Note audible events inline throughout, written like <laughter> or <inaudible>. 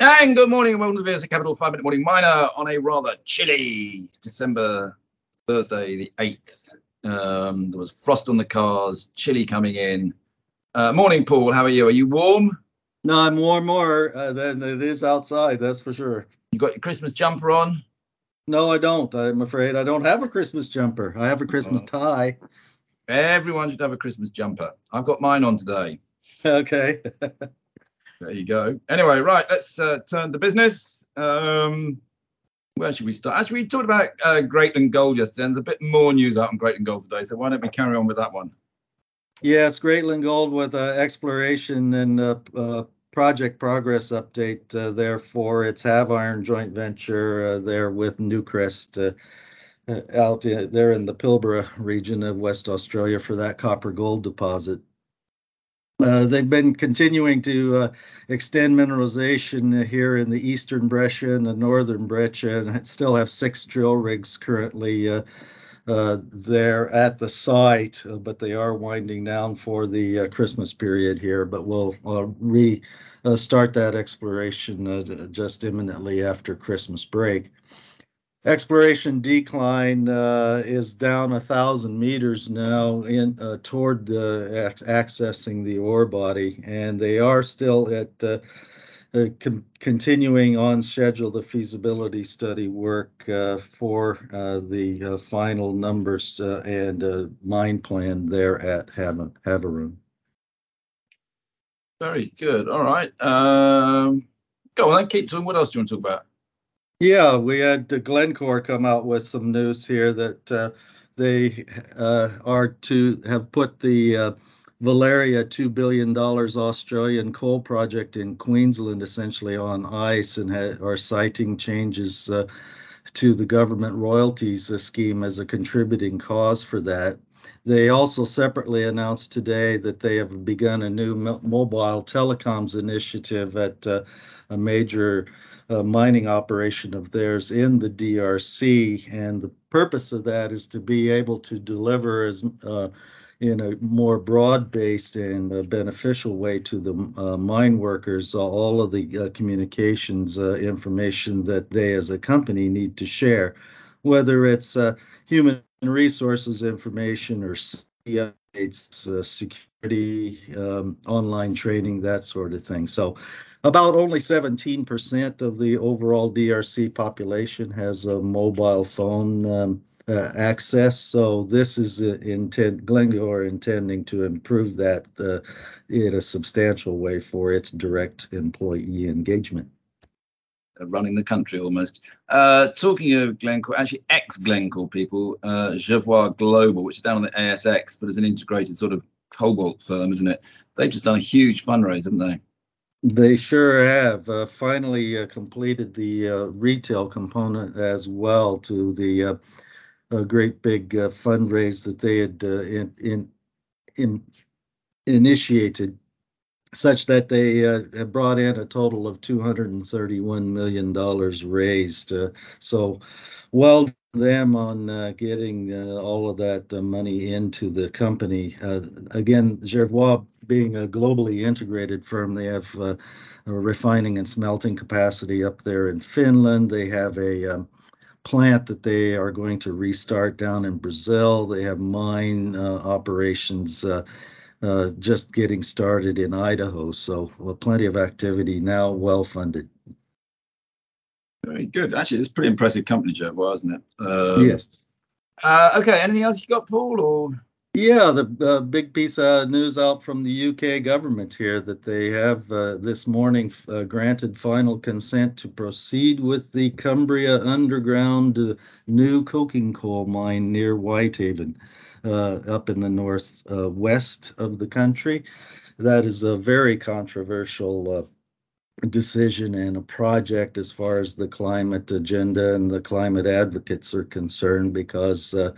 And good morning and welcome to the VSA Capital 5 Minute Morning Miner on a rather chilly December Thursday, the 8th. Um, there was frost on the cars, chilly coming in. Uh, morning, Paul. How are you? Are you warm? No, I'm more more uh, than it is outside, that's for sure. You got your Christmas jumper on? No, I don't. I'm afraid I don't have a Christmas jumper. I have a Christmas Oh. tie. Everyone should have a Christmas jumper. I've got mine on today. <laughs> Okay. <laughs> There you go. Anyway, right, let's uh, turn to business. Um, where should we start? Actually, we talked about uh, Greatland Gold yesterday, and there's a bit more news out on Greatland Gold today. So why don't we carry on with that one? yes, Greatland Gold with uh, exploration and uh, uh, project progress update uh, there for its Havieron joint venture uh, there with Newcrest uh, out there in the Pilbara region of West Australia for that copper gold deposit. Uh, they've been continuing to uh, extend mineralization here in the eastern breccia and the northern breccia, and still have six drill rigs currently uh, uh, there at the site, uh, but they are winding down for the Christmas period here. But we'll uh, re uh, start that exploration just imminently after Christmas break. Exploration decline uh, is down a thousand meters now in uh, toward uh, ac- accessing the ore body, and they are still at uh, uh, con- continuing on schedule the feasibility study work uh, for uh, the final numbers and mine plan there at Hav-. Very good. All right. Um, go on keep talking. What else do you want to talk about? Yeah, we had Glencore come out with some news here that uh, they uh, are to have put the uh, Valeria $2 billion Australian coal project in Queensland essentially on ice and ha- are citing changes uh, to the government royalties uh, scheme as a contributing cause for that. They also separately announced today that they have begun a new mobile telecoms initiative at uh, a major uh, mining operation of theirs in the DRC, and the purpose of that is to be able to deliver as uh, in a more broad-based and uh, beneficial way to the uh, mine workers all of the uh, communications uh, information that they as a company need to share, whether it's uh, human resources information or updates, uh, security, um, online training, that sort of thing. So about only 17% of the overall DRC population has a mobile phone um, uh, access. So this is uh, intent, intending to improve that uh, in a substantial way for its direct employee engagement. Uh, running the country almost. Uh, talking of Glencore, actually ex-Glencore people, uh, Jervois Global, which is down on the ASX, but is an integrated sort of cobalt firm, isn't it? They've just done a huge fundraise, haven't they? They sure have uh, finally uh, completed the uh, retail component as well to the uh, great big uh, fundraise that they had in, in, in initiated, such that they uh, brought in a total of 231 million dollars raised. Uh, so, well them on uh, getting uh, all of that uh, money into the company. Uh, again, Jervois being a globally integrated firm, they have a refining and smelting capacity up there in Finland. They have a um, plant that they are going to restart down in Brazil. They have mine uh, operations uh, uh, just getting started in Idaho. So, well, plenty of activity now, well funded. Very good. Actually, it's a pretty impressive company, Jervois, isn't it? Um, yes. Uh, okay. Anything else you got, Paul? Or Yeah, the uh, big piece of news out from the UK government here that they have uh, this morning uh, granted final consent to proceed with the Cumbria underground uh, new coking coal mine near Whitehaven, up in the northwest uh, of the country. That is a very controversial uh, decision and a project as far as the climate agenda and the climate advocates are concerned because uh,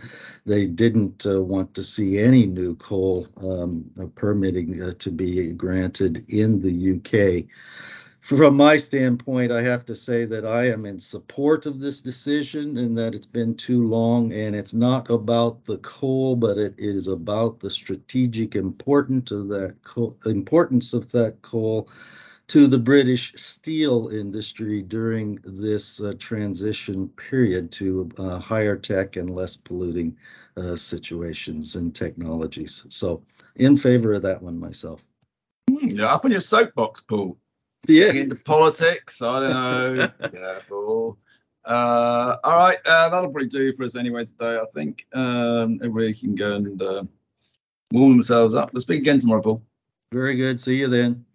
they didn't uh, want to see any new coal um, uh, permitting uh, to be granted in the UK. From my standpoint, I have to say that I am in support of this decision and that it's been too long. And it's not about the coal, but it is about the strategic importance of that coal, importance of that coal to the British steel industry during this uh, transition period to uh, higher tech and less polluting uh, situations and technologies. So, in favor of that one myself. You're up on your soapbox, Paul. Yeah. Into politics, I don't know. <laughs> Careful. Uh, all right, uh, that'll probably do for us anyway today. I think um, everybody can go and uh, warm themselves up. We'll speak again tomorrow, Paul. Very good. See you then.